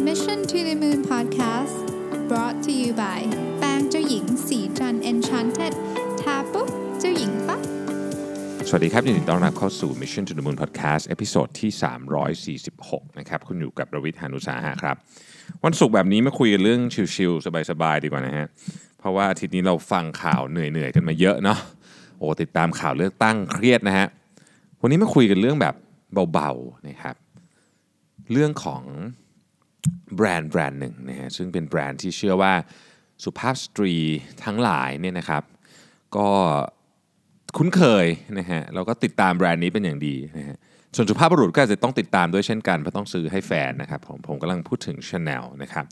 Mission to the Moon Podcast brought to you by แป้งเจ้าหญิงศรีจันทร์ Enchanted ทาปุ๊บเจ้าหญิงปั๊บสวัสดีครับยินดีต้อนรับเข้าสู่ Mission to the Moon Podcast episode ที่ 346 นะครับ คุณอยู่กับรวิศ หาญอุตสาหะครับ วันศุกร์แบบนี้มาคุยเรื่องชิลๆ สบายๆ ดีกว่านะฮะ เพราะว่าอาทิตย์นี้เราฟังข่าวเหนื่อยๆ กันมาเยอะเนาะโอ้ติดตามข่าวเลือกตั้งเครียดนะฮะ วันนี้มาคุยกันเรื่องแบบเบาๆนะครับ เรื่องของ แบรนด์แบรนด์หนึ่งนะฮะซึ่งเป็นแบรนด์ที่เชื่อว่าสุภาพสตรีทั้งหลายเนี่ยนะครับ ก็คุ้นเคยนะฮะแล้วก็ติดตามแบรนด์นี้เป็นอย่างดีนะฮะส่วนสุภาพบุรุษก็อาจจะต้องติดตามด้วยเช่นกันเพราะต้องซื้อให้แฟนนะครับผมผมกำลังพูดถึง Chanel นะครับ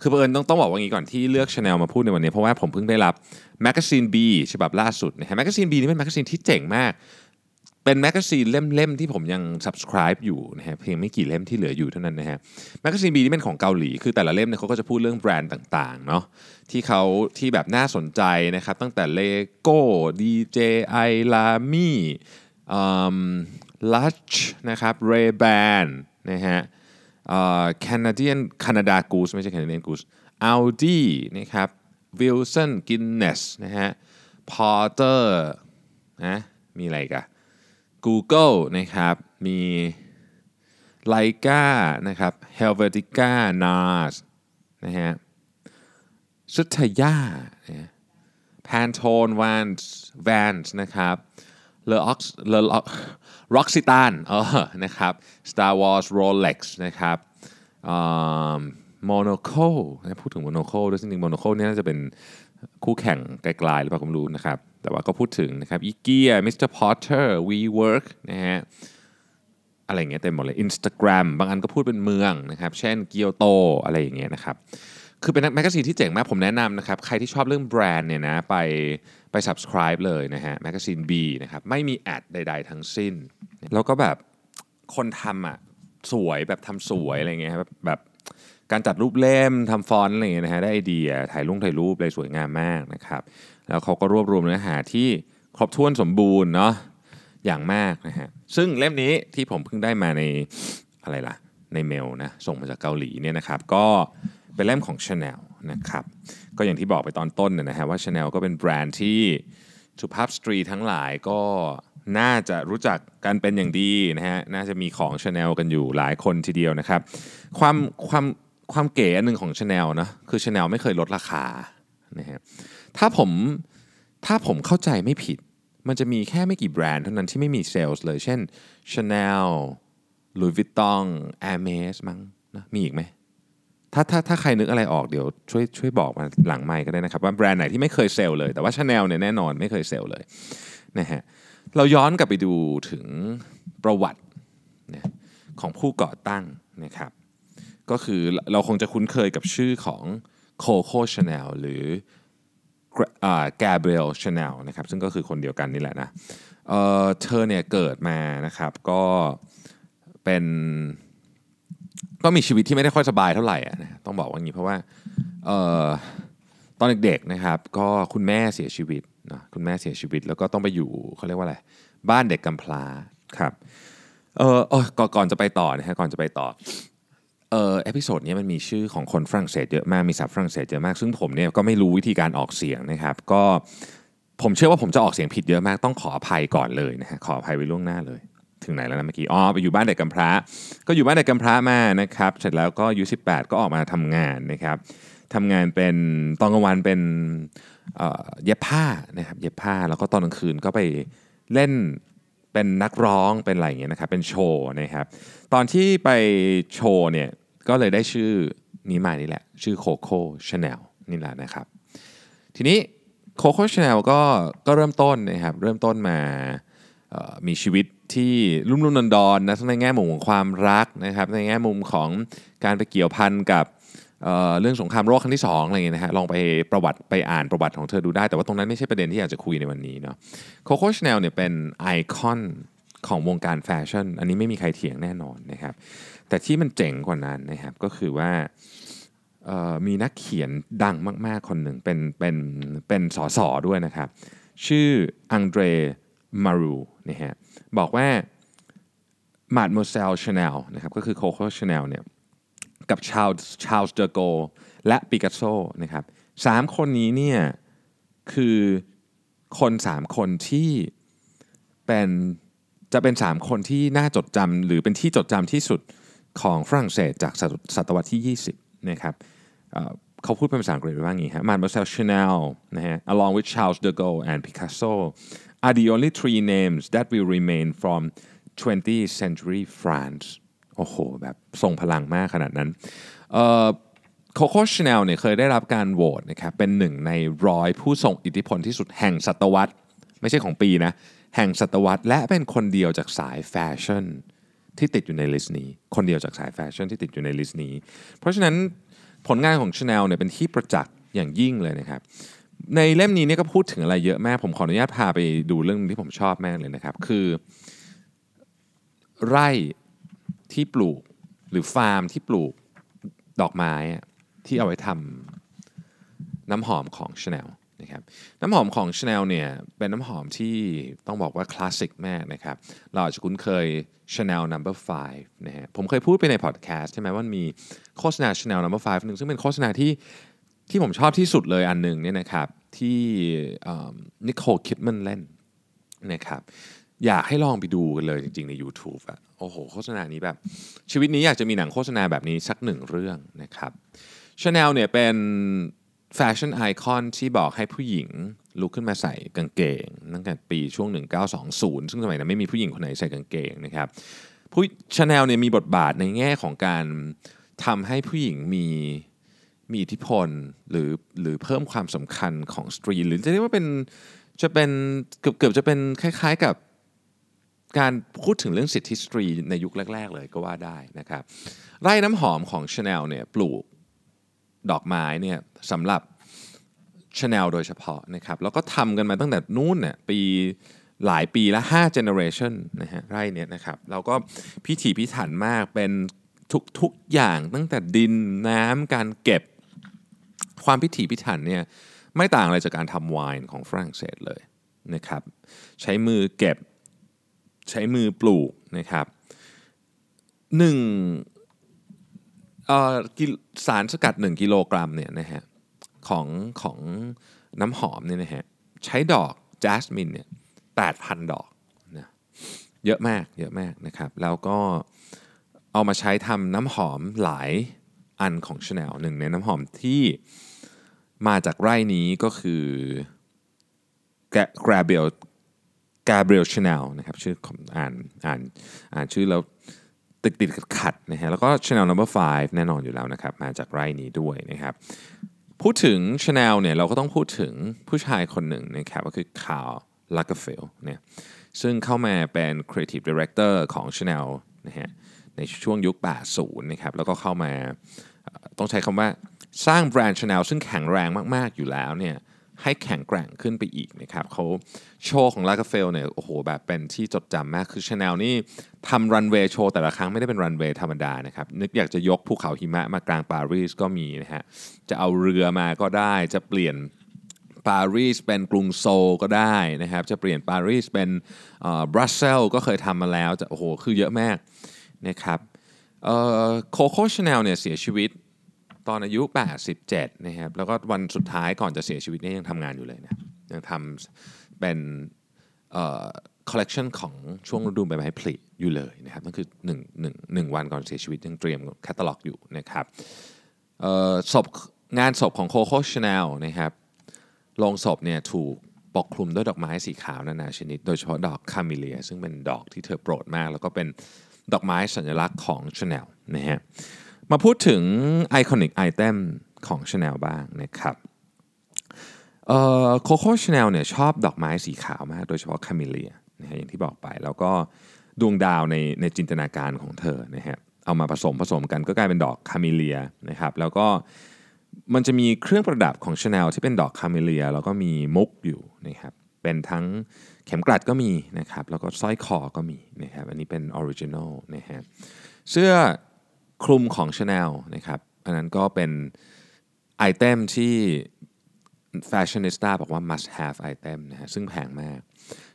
คือบังเอิญต้องต้องบอกว่างี้ก่อนที่เลือก Chanel มาพูดในวันนี้ เพราะว่าผมเพิ่งได้รับแมกกาซีน B ฉบับล่าสุดนะฮะแมกกาซีน B นี่เป็น magazine ที่เจ๋งมาก เป็น magazine เล่มๆที่ผมยัง subscribe อยู่นะฮะเพียงไม่กี่เล่มที่เหลืออยู่เท่านั้นนะฮะ magazine B นี่เป็นของเกาหลี คือแต่ละเล่มเนี่ยเขาก็จะพูดเรื่องแบรนด์ต่างๆเนาะที่เขาที่แบบน่าสนใจนะครับตั้งแต่ Lego DJI Lamy LUSH นะครับ Ray-Ban นะฮะเอ่อ Canadian Canada Goose ไม่ใช่ Canadian Goose Audi นะครับ Wilson Guinness นะฮะ Porter นะมีอะไรอีก Google นะครับ มี Leica นะครับ Helvetica NARS นะฮะ Tsutaya Pantone Vans Vans นะครับ L'Oc L'Occitane เออนะครับ Star Wars Rolex นะครับ Monocleพูดถึง Monocle ด้วยจริงๆ Monocle เนี่ยน่าจะเป็นคู่แข่งกลายๆหรือเปล่าผมรู้นะครับ แต่ว่าก็พูดถึงนะครับ IKEA Mr Porter WeWork นะฮะอะไรอย่างเงี้ยเต็มหมดเลย Instagram บางอันก็พูดเป็นเมืองนะครับ เช่นเกียวโตอะไรอย่างเงี้ยนะครับ คือเป็น magazine ที่เจ๋งมากผมแนะนำนะครับ ใครที่ชอบเรื่องแบรนด์เนี่ยนะไปไป subscribe เลยนะฮะแมกกาซีน B นะครับ ไม่มี ad ใด ๆ ทั้งสิ้น แล้วก็แบบคนทำอะสวยแบบทำสวยอะไรเงี้ยแบบแบบ การจัดรูปเล่มทำฟอนต์อะไรเงี้ยนะฮะได้ไอเดียถ่ายรูปถ่ายรูปเลยสวยงามมากนะครับ แล้วเขาก็รวบรวมเนื้อหาที่ครบถ้วนสมบูรณ์เนาะอย่างมากนะฮะซึ่งเล่มนี้ที่ผมเพิ่งได้มาในอะไรล่ะในเมลนะส่งมาจากเกาหลีเนี่ยนะครับ ก็เป็นเล่มของ Chanel นะครับก็อย่างที่บอกไปตอนต้นนะฮะว่า Chanel ก็เป็นแบรนด์ที่สุภาพสตรีทั้งหลายก็น่าจะรู้จักกันเป็นอย่างดีนะฮะน่าจะมีของ Chanel กันอยู่หลายคนทีเดียวนะครับ ความความ ความเก๋อันหนึ่งของ Chanel นะคือ Chanel ไม่เคยลดราคานะฮะถ้าผมถ้าผมเข้าใจไม่ผิด มันจะมีแค่ไม่กี่แบรนด์เท่านั้นที่ไม่มีเซลล์เลย เช่น Chanel Louis Vuitton Hermes มั้งนะมีอีกไหมถ้าถ้าถ้าใครนึกอะไรออกเดี๋ยวช่วยช่วยบอกมาหลังไมค์ก็ได้นะครับ ว่าแบรนด์ไหนที่ไม่เคยเซลล์เลย แต่ว่า Chanel เนี่ยแน่นอนไม่เคยเซลล์เลยนะฮะเราย้อนกลับไปดูถึงประวัตินะของผู้ก่อตั้งนะครับ ก็คือเราคงจะคุ้นเคยกับชื่อของ Coco Chanel หรือ Gabrielle Chanel นะครับซึ่งก็คือคนเดียวกันนี่แหละนะเธอเนี่ยเกิดมานะครับก็เป็นก็มีชีวิตที่ไม่ได้ค่อยสบายเท่าไหร่นะต้องบอกว่างี้เพราะว่าออตอนเด็กๆนะครับก็คุณแม่เสียชีวิตนะคุณแม่เสียชีวิต แล้วก็ต้องไปอยู่เขาเรียกว่าอะไรบ้านเด็กกำพร้าครับเออเออก่อนจะไปต่อนะฮะก่อนจะไปต่อ เออ episode นี้มันมีชื่อของคนฝรั่งเศสเยอะมากมีศัพท์ฝรั่งเศสเยอะมาก ซึ่งผมเนี่ยก็ไม่รู้วิธีการออกเสียงนะครับ ก็ผมเชื่อว่าผมจะออกเสียงผิดเยอะมากต้องขออภัยก่อนเลยนะฮะขออภัยไว้ล่วงหน้าเลย ถึงไหนแล้วนะเมื่อกี้อ๋อไปอยู่บ้านเด็กกำพร้า ก็อยู่บ้านเด็กกำพร้ามานะครับ เสร็จแล้วก็อายุ18ก็ออกมาทำงานนะครับทำงานเป็นตอนกลางวันเป็นเย็บผ้านะครับเย็บผ้าแล้วก็ตอนกลางคืนก็ไปเล่นเป็นนักร้องเป็นอะไรอย่างเงี้ยนะครับเป็นโชว์นะครับตอนที่ไปโชว์เนี่ย ก็เลยได้ชื่อนี้มานี่แหละ ชื่อ Coco Chanel นี่แหละนะครับ ทีนี้ Coco Chanel ก็ก็เริ่มต้นนะครับเริ่มต้นมามีชีวิตที่ลุ่มลุ่มดอนดอนนะทั้งในแง่มุมของความรักนะครับในแง่มุมของการไปเกี่ยวพันกับเเรื่องสงครามโลกครั้งที่2อะไรเงี้ยนะฮะลองไปประวัติไปอ่านประวัติของเธอดูได้ แต่ว่าตรงนั้นไม่ใช่ประเด็นที่อยากจะคุยในวันนี้เนาะ Coco Chanel เนี่ยเป็นไอคอน ของวงการแฟชั่น อันนี้ไม่มีใครเถียงแน่นอนนะครับ แต่ที่มันเจ๋งกว่านั้นนะครับก็คือว่ามีนักเขียนดังมาก ๆ คนหนึ่งเป็นเป็นเป็นสอสอด้วยนะครับ ชื่อ André Malraux นะฮะบอกว่า Mademoiselle Chanel นะครับก็คือ Coco Chanel เนี่ยกับ Charles Charles de Gaulle และ Picasso นะครับสามคนนี้เนี่ยคือคนสามคนที่เป็น จะเป็น 3 คนที่น่าจดจำหรือเป็นที่จดจำที่สุดของฝรั่งเศสจากศตวรรษที่ 20 นะครับเเขาพูดเป็นภาษาอังกฤษว่าอย่างนี้ฮะ Mademoiselle Chanel นะฮะ along with Charles de Gaulle and Picasso are the only three names that will remain from 20th century France โอ้โห แบบทรงพลังมากขนาดนั้น Coco Chanel เนี่ยเคยได้รับการโหวตนะครับเป็นหนึ่งในร้อยผู้ทรงอิทธิพลที่สุดแห่งศตวรรษ ไม่ใช่ของปีนะ แห่งศตวรรษและเป็นคนเดียวจากสายแฟชั่นที่ติดอยู่ใน list นี้ คนเดียวจากสายแฟชั่นที่ติดอยู่ใน list นี้ เพราะฉะนั้นผลงานของ Chanel เนี่ยเป็นที่ประจักษ์อย่างยิ่งเลยนะครับ ในเล่มนี้เนี่ยก็พูดถึงอะไรเยอะแมากผมขออนุญาตพาไปดูเรื่องที่ผมชอบแมากเลยนะครับ คือ ไร่ที่ปลูกหรือฟาร์มที่ปลูกดอกไม้ที่เอาไว้ทำน้ำหอมของ Chanel นะครับน้ำหอมของ Chanel เนี่ยเป็นน้ำหอมที่ต้องบอกว่าคลาสสิกมากนะครับเราอาจจะคุ้นเคย Chanel Number 5นะฮะผมเคยพูดไปในพอดแคสต์ใช่ไหมว่ามีโฆษณา Chanel Number 5หนึ่งซึ่งเป็นโฆษณาที่ที่ผมชอบที่สุดเลยอันหนึ่งเนี่ยนะครับที่ Nicole Kidman เล่นนะครับอยากให้ลองไปดูกันเลยจริง ๆ ใน YouTube อะโอ้โห โฆษณานี้แบบ ชีวิตนี้อยากจะมีหนังโฆษณาแบบนี้สักหนึ่งเรื่องนะครับชาแนลเนี่ยเป็น fashion icon ที่บอกให้ผู้หญิงลุกขึ้นมาใส่กางเกงตั้งแต่ปีช่วง 1920 ซึ่งสมัยนั้นไม่มีผู้หญิงคนไหนใส่กางเกงนะครับผู้ชาแนลเนี่ยมีบทบาทในแง่ของการทำให้ผู้หญิงมีมีอิทธิพลหรือหรือเพิ่มความสำคัญของสตรีหรือจะเรียกว่าเป็นจะเป็นเกือบเกือบจะเป็นคล้ายๆกับการพูดถึงเรื่องสิทธิสตรีในยุคแรก ๆ เลยก็ว่าได้นะครับไร่น้ำหอมของ Chanel เนี่ยปลูก ดอกไม้เนี่ยสำหรับ Chanel โดยเฉพาะนะครับแล้วก็ทำกันมาตั้งแต่นู้นเนี่ยปีหลายปีละ5 generation นะฮะไร่เนี่ยนะครับแล้วก็พิถีพิถันมากเป็นทุกๆอย่างตั้งแต่ดินน้ำการเก็บความพิถีพิถันเนี่ยไม่ต่างอะไรจากการทำไวน์ของฝรั่งเศสเลยนะครับใช้มือเก็บใช้มือปลูกนะครับหนึ่ง สารสกัด 1 กิโลกรัมเนี่ยนะฮะของของน้ำหอมเนี่ยนะฮะใช้ดอก jasmine เนี่ยแปดพันดอกนะเยอะมากเยอะมากนะครับ แล้วก็เอามาใช้ทำน้ำหอมหลายอันของ Chanel หนึ่งในน้ำหอมที่มาจากไร่นี้ก็คือ g r a b e l Gabrielle Chanel นะครับชื่ออ่านอ่านอ่านชื่อแล้ว ติดติดขัดนะฮะแล้วก็ Chanel Number 5แน่นอนอยู่แล้วนะครับ มาจากไร่นี้ด้วยนะครับ พูดถึง Chanel เนี่ยเราก็ต้องพูดถึงผู้ชายคนหนึ่งนะครับก็คือ Karl Lagerfeld เนี่ยซึ่งเข้ามาเป็น Creative Director ของ Chanel นะฮะในช่วงยุค 80 นะครับ แล้วก็เข้ามาต้องใช้คำว่าสร้างแบรนด์ Chanel ซึ่งแข็งแรงมาก ๆ อยู่แล้วเนี่ย ให้แข็งแกร่งขึ้นไปอีกนะครับเขาโชว์ของ Lagerfeld เนี่ยโอ้โหแบบเป็นที่จดจำมากคือชาแนลนี่ทำรันเวย์โชว์แต่ละครั้งไม่ได้เป็นรันเวย์ธรรมดานะครับนึกอยากจะยกภูเขาหิมะมากลางปารีสก็มีนะฮะจะเอาเรือมาก็ได้จะเปลี่ยนปารีสเป็นกรุงโซลก็ได้นะครับจะเปลี่ยนปารีสเป็นบรัสเซลก็เคยทำมาแล้วจะโอ้โหคือเยอะมากนะครับ Coco Chanel เนี่ยเสียชีวิต ตอนอายุ 87 นะครับ แล้วก็วันสุดท้ายก่อนจะเสียชีวิตเนี่ยยังทำงานอยู่เลยนะยังทำเป็นคอลเลกชันของช่วงฤดูใบไม้ผลิอยู่เลยนะครับนั่นคือ1 1 1วันก่อนเสียชีวิตยังเตรียมแคตตาล็อกอยู่นะครับศพงานศพของโคโค่ชาแนลนะครับลงศพเนี่ยถูกปกคลุมด้วยดอกไม้สีขาวนานาชนิด โดยเฉพาะดอกคาเมเลีย ซึ่งเป็นดอกที่เธอโปรดมาก แล้วก็เป็นดอกไม้สัญลักษณ์ของชาแนลนะฮะ มาพูดถึง iconic item ของ Chanel บ้างนะครับโคโค่ชาแนลเนี่ยชอบดอกไม้สีขาวมาก โดยเฉพาะคาเมเลียนะฮะอย่างที่บอกไป แล้วก็ดวงดาวในในจินตนาการของเธอนะฮะเอามาผสมผสมกันก็กลายเป็นดอกคาเมเลียนะครับแล้วก็มันจะมีเครื่องประดับของ Chanel ที่เป็นดอกคาเมเลีย แล้วก็มีมุกอยู่นะครับเป็นทั้งเข็มกลัดก็มีนะครับแล้วก็สร้อยคอก็มีนะครับอันนี้เป็น original นะฮะเสื้อ คลุมของ Chanel นะครับ อันนั้นก็เป็น item ที่fashionista บอกว่า must have item นะฮะซึ่งแพงมาก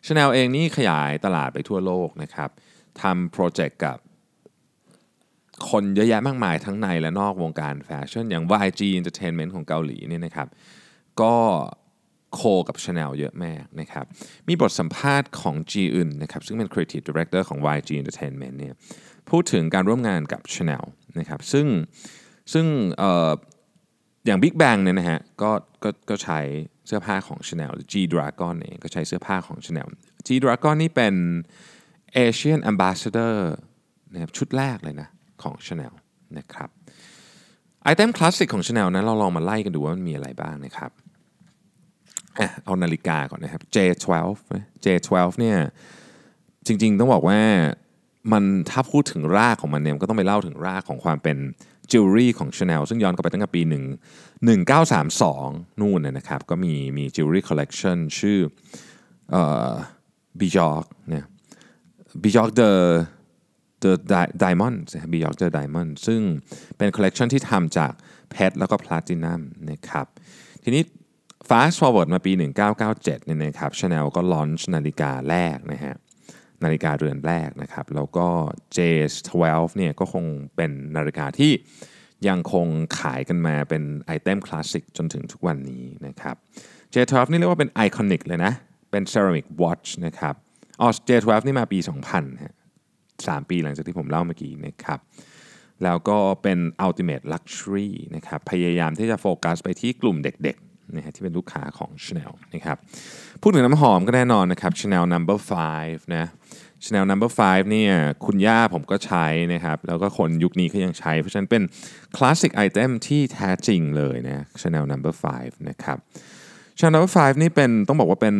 Chanel เองนี่ขยายตลาดไปทั่วโลกนะครับทำโปรเจกต์กับคนเยอะแยะมากมายทั้งในและนอกวงการแฟชั่น อย่าง YG Entertainment ของเกาหลีเนี่ยนะครับ ก็ co กับ Chanel เยอะมากนะครับ มีบทสัมภาษณ์ของ Ji Eun นะครับ ซึ่งเป็น Creative Director ของ YG Entertainment เนี่ย พูดถึงการร่วมงานกับ Chanel นะครับซึ่งซึ่งออย่าง Big Bang เนี่ยนะฮะก็ก็ก็ใช้เสื้อผ้าของ Chanel หรือ G Dragon เองก็ใช้เสื้อผ้าของ Chanel G Dragon นี่เป็น Asian Ambassador นะครับชุดแรกเลยนะของ Chanel นะครับไอเทมคลาสสิกของ Chanel นั้นเราลองมาไล่กันดูว่ามันมีอะไรบ้างนะครับเอานาฬิกาก่อนนะครับ J12J12 เนี่ยจริงๆต้องบอกว่า มันถ้าพูดถึงรากของมันเนี่ยก็ต้องไปเล่าถึงรากของความเป็นจิวเวลรี่ของ Chanel ซึ่งย้อนกลับไปตั้งแต่ปี 1 1932 นู่นนะนะครับ ก็มีมีจิวเวลรี่คอลเลกชันชื่อเอ่อคเนี่ย Bijoux de de Di- Diamants นะครับ Bijoux de Diamants ซึ่งเป็นคอลเลกชันที่ทำจากเพชรแล้วก็พลาตินัมนะครับ ทีนี้ fast forward มาปี 1997เนี่ยนะครับ Chanel ก็ launch นาฬิกาแรกนะฮะ นาฬิกาเรือนแรกนะครับ แล้วก็ J12 เนี่ยก็คงเป็นนาฬิกาที่ยังคงขายกันมาเป็น item คลาสสิกจนถึงทุกวันนี้นะครับ J12 นี่เรียกว่าเป็น iconic เลยนะ เป็น ceramic watch นะครับอ๋อ J12 นี่มาปี 2000ฮะ3ปีหลังจากที่ผมเล่าเมื่อกี้นะครับแล้วก็เป็น ultimate luxury นะครับพยายามที่จะโฟกัสไปที่กลุ่มเด็ก นะฮะที่เป็นลูกค้าของ Chanel นะครับพูดถึงน้ำหอมก็แน่นอนนะครับ Chanel Number 5นะ Chanel Number 5เนี่ยคุณย่าผมก็ใช้นะครับแล้วก็คนยุคนี้ก็ยังใช้ เพราะฉะนั้นเป็นคลาสสิกไอเทมที่แท้จริงเลยนะ Chanel Number 5นะครับ Chanel Number 5นี่เป็นต้องบอกว่าเป็น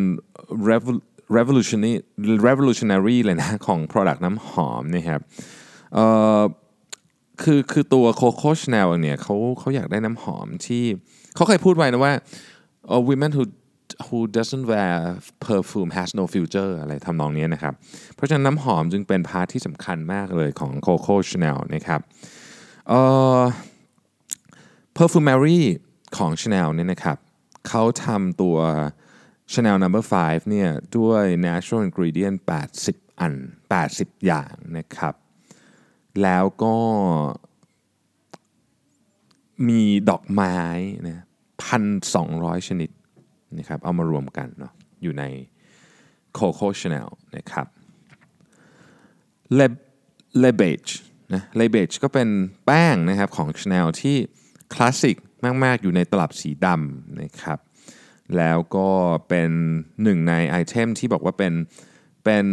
revolutionary revolutionary เลยนะของ product น้ำหอมนะครับเอ่อคือคือตัว Coco Chanel เนี่ยเขาเขาอยากได้น้ำหอมที่ เขาเคยพูดไว้นะว่า uh, women who who doesn't wear perfume has no future อะไรทำนองนี้นะครับ เพราะฉะนั้นน้ำหอมจึงเป็นพาร์ทที่สำคัญมากเลยของ Coco Chanel นะครับเอ่อ perfumery ของ Chanel เนี่ยนะครับเขาทำตัว Chanel Number 5เนี่ยด้วย natural ingredient 80 อัน 80 อย่างนะครับ แล้วก็มีดอกไม้นะ พันสองร้อยชนิดนะครับเอามารวมกันเนาะอยู่ใน Coco Chanel นะครับเลเบจนะเลเบจก็เป็นแป้งนะครับของ Chanel ที่คลาสสิกมาก ๆ อยู่ในตลับสีดำนะครับแล้วก็เป็นหนึ่งในไอเทมที่บอกว่าเป็นเป็น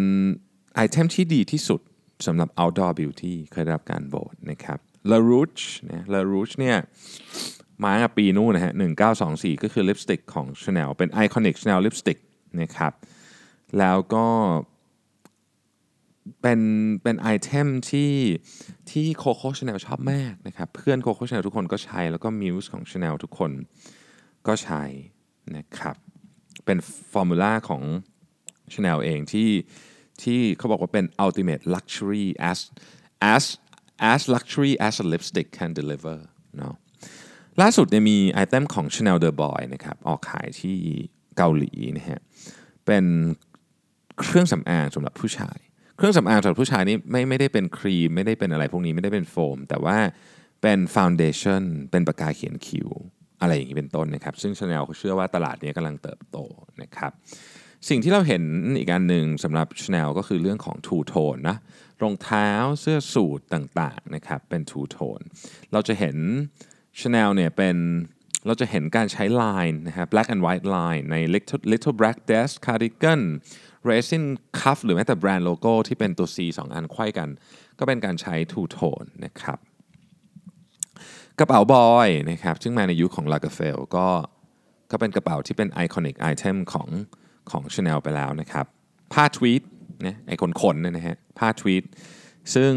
ไอเทมที่ดีที่สุดสำหรับ outdoor beauty เคยได้รับการโหวตนะครับ La Rouge นะ La Rouge เนี่ย มาตั้งแต่ปีนู้นนะฮะ1924 ก็คือลิปสติกของ Chanel เป็น iconic Chanel ลิปสติกนะครับ แล้วก็เป็นเป็น item ที่ที่โคโค่ชาแนลชอบมากนะครับ เพื่อนโคโค่ชาแนลทุกคนก็ใช้ แล้วก็ muse ของชาแนลทุกคนก็ใช้นะครับ เป็น formula ของชาแนลเองที่ที่เขาบอกว่าเป็น ultimate luxury as as as luxury as a lipstick can deliver เนาะ ล่าสุดเนี่ยมี item ของ Chanel The Boy นะครับออกขายที่เกาหลีนะฮะเป็นเครื่องสำอางสำหรับผู้ชาย เครื่องสำอางสำหรับผู้ชายนี่ไม่ไม่ได้เป็นครีม ไม่ได้เป็นอะไรพวกนี้ไม่ได้เป็นโฟม แต่ว่าเป็นฟ u n เดชั่นเป็นปากกาเขียนคิ้วอะไรอย่างนี้เป็นต้นนะครับ ซึ่ง Chanel เขาเชื่อว่าตลาดนี้กำลังเติบโตนะครับ สิ่งที่เราเห็นอีกอันหนึ่งสำหรับ Chanel ก็คือเรื่องของ two tone นะรองเท้าเสื้อสูทต่างๆนะครับเป็น two tone เราจะเห็น Chanel เนี่ยเป็นเราจะเห็นการใช้ line นะครับ black and white line ใน little, little black desk cardigan resin cuff หรือแม้แต่แบรนด์โลโก้ที่เป็นตัว C 2 อันไขว้กัน ก็เป็นการใช้ two tone นะครับกระเป๋าบอยนะครับซึ่งมาในยุคของลากาเฟลก็ก็เป็นกระเป๋าที่เป็น iconic item ของของ Chanel ไปแล้วนะครับผ้าทวีตนะไอคนๆเนี่ยนะฮะผ้าทวีตซึ่ง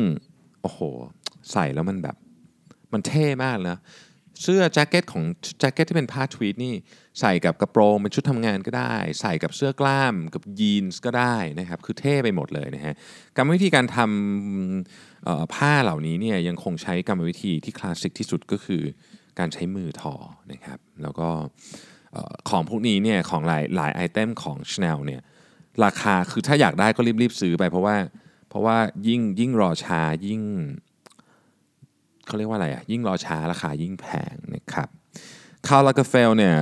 โอ้โห ใส่แล้วมันแบบ มันเท่มากเลย เสื้อแจ็คเก็ตของแจ็คเก็ตที่เป็นผ้าทวีตนี่ใส่กับกระโปรงเป็นชุดทำงานก็ได้ ใส่กับเสื้อกล้ามกับยีนส์ก็ได้นะครับคือเท่ไปหมดเลยนะฮะกรรมวิธีการทำผ้าเหล่านี้เนี่ยยังคงใช้กรรมวิธีที่คลาสสิกที่สุดก็คือการใช้มือทอนะครับแล้วก็ของพวกนี้เนี่ยของหลายหลายไอเทมของ Chanel เนี่ยราคาคือถ้าอยากได้ก็รีบๆซื้อไปเพราะว่าเพราะว่ายิ่งยิ่งรอช้ายิ่ง เขาเรียกว่าอะไรอะยิ่งรอช้าราคายิ่งแพงนะครับคาร์ลากาเฟลเนี่ย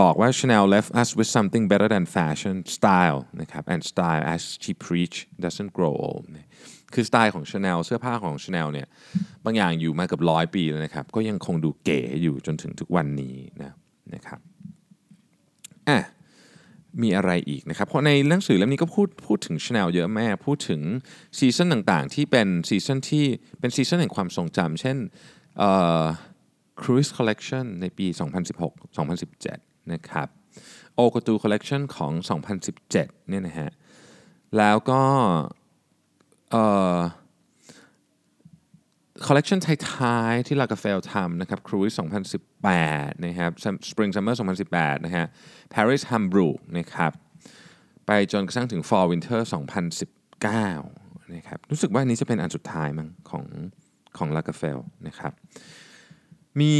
บอกว่า Chanel left us with something better than fashion style นะครับ and style as she preach doesn't grow old คือสไตล์ของ Chanel เสื้อผ้าของ Chanel เนี่ยบางอย่างอยู่มาเกือบร้อยปีแล้วนะครับ ก็ยังคงดูเก๋อยู่จนถึงทุกวันนี้นะนะครับอะ มีอะไรอีกนะครับ เพราะในหนังสือเล่มนี้ก็พูดพูดถึง Chanel เยอะแยะพูดถึง season ต่างๆ ที่เป็น season ที่เป็น season แห่งความทรงจำเช่น Cruise Collection ในปี 2016-2017 นะครับ o g o t u Collection ของ 2017 เนี่ยนะฮะ แล้วก็ คอลเลกชันท้ายๆที่ Lagerfeld ทำนะครับ Cruise 2018 นะครับ Spring Summer 2018 นะฮะ Paris Hamburg นะครับไปจนกระทั่งถึง Fall Winter 2019 นะครับรู้สึกว่านี้จะเป็นอันสุดท้ายมั้งของของ Lagerfeld นะครับมี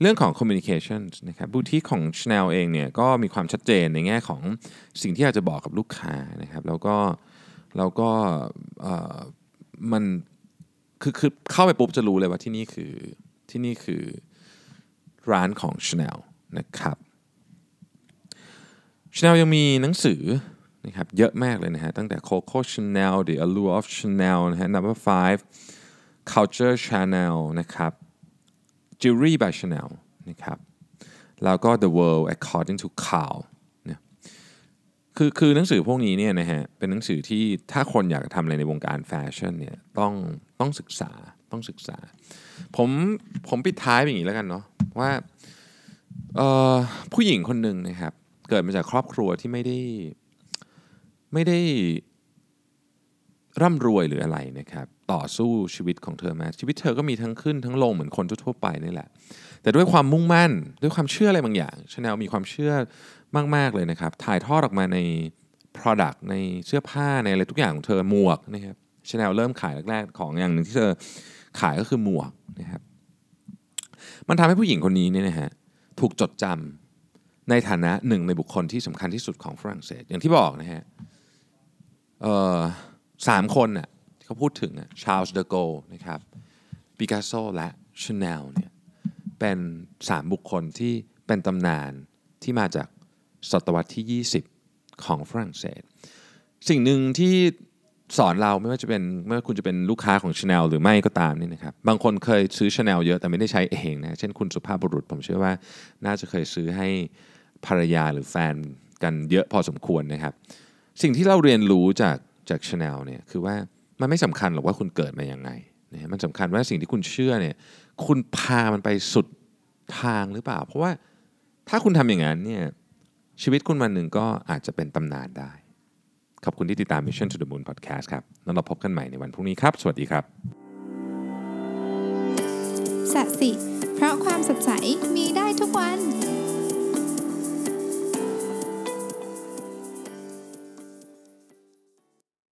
เรื่องของ communication นะครับบูติกของ Chanel เองเนี่ยก็มีความชัดเจนในแง่ของสิ่งที่อยากจะบอกกับลูกค้านะครับแล้วก็แล้วก็มัน คือคือเข้าไปปุ๊บจะรู้เลยว่าที่นี่คือที่นี่คือร้านของ Chanel นะครับ Chanel ยังมีหนังสือนะครับเยอะมากเลยนะฮะตั้งแต่ Coco Chanel The Allure of Chanel นะฮะ Number 5 Culture Chanel นะครับ Jewelry by Chanel นะครับแล้วก็ The World According to Carl คือคือหนังสือพวกนี้เนี่ยนะฮะเป็นหนังสือที่ถ้าคนอยากทำอะไรในวงการแฟชั่นเนี่ยต้องต้องศึกษาต้องศึกษา ผมผมปิดท้ายอย่างนี้แล้วกันเนาะว่าผู้หญิงคนหนึ่งนะครับ เกิดมาจากครอบครัวที่ไม่ได้ไม่ได้ร่ำรวยหรืออะไรนะครับ ต่อสู้ชีวิตของเธอมา ชีวิตเธอก็มีทั้งขึ้นทั้งลงเหมือนคนทั่วไปนี่แหละ แต่ด้วยความมุ่งมั่นด้วยความเชื่ออะไรบางอย่างชาแนลมีความเชื่อ มาก ๆ เลยนะครับ ถ่ายทอดออกมาใน Product ในเสื้อผ้าในอะไรทุกอย่างของเธอหมวกนะครับชาแนลเริ่มขายแรก ๆ ของอย่างหนึ่งที่เธอขายก็คือหมวกนะครับมันทำให้ผู้หญิงคนนี้เนี่ยนะฮะถูกจดจำในฐานะหนึ่งในบุคคลที่สำคัญที่สุดของฝรั่งเศส อย่างที่บอกนะฮะสามคนน่ะเขาพูดถึงชาร์ลส์เดอโกลนะครับปิกัสโซและชาแนลเนี่ยเป็นสามบุคคลที่เป็นตำนานที่มาจาก ศตวรรษที่ 20 ของฝรั่งเศส สิ่งหนึ่งที่สอนเราไม่ว่าจะเป็นไม่ว่าคุณจะเป็นลูกค้าของ Chanel หรือไม่ก็ตามนี่นะครับบางคนเคยซื้อ Chanel เยอะแต่ไม่ได้ใช้เองนะเช่นคุณสุภาพบุรุษ ผมเชื่อว่าน่าจะเคยซื้อให้ภรรยาหรือแฟนกันเยอะพอสมควรนะครับ สิ่งที่เราเรียนรู้จากจาก Chanel เนี่ยคือว่ามันไม่สำคัญหรอกว่าคุณเกิดมาอย่างไงนะมันสำคัญว่าสิ่งที่คุณเชื่อเนี่ยคุณพามันไปสุดทางหรือเปล่า เพราะว่าถ้าคุณทำอย่างนั้นเนี่ย ชีวิตคุณวันหนึ่งก็อาจจะเป็นตำนานได้ ขอบคุณที่ติดตาม Mission to the Moon Podcast ครับ แล้วเราพบกันใหม่ในวันพรุ่งนี้ครับ สวัสดีครับสัสิ เพราะความสดใสมีได้ทุกวัน